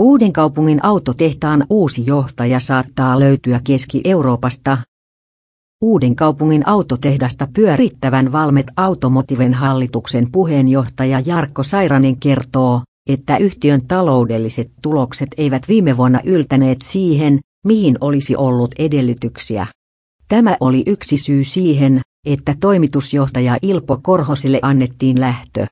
Uudenkaupungin autotehtaan uusi johtaja saattaa löytyä Keski-Euroopasta. Uudenkaupungin autotehdasta pyörittävän Valmet Automotiven hallituksen puheenjohtaja Jarkko Sairanen kertoo, että yhtiön taloudelliset tulokset eivät viime vuonna yltäneet siihen, mihin olisi ollut edellytyksiä. Tämä oli yksi syy siihen, että toimitusjohtaja Ilpo Korhosille annettiin lähtö.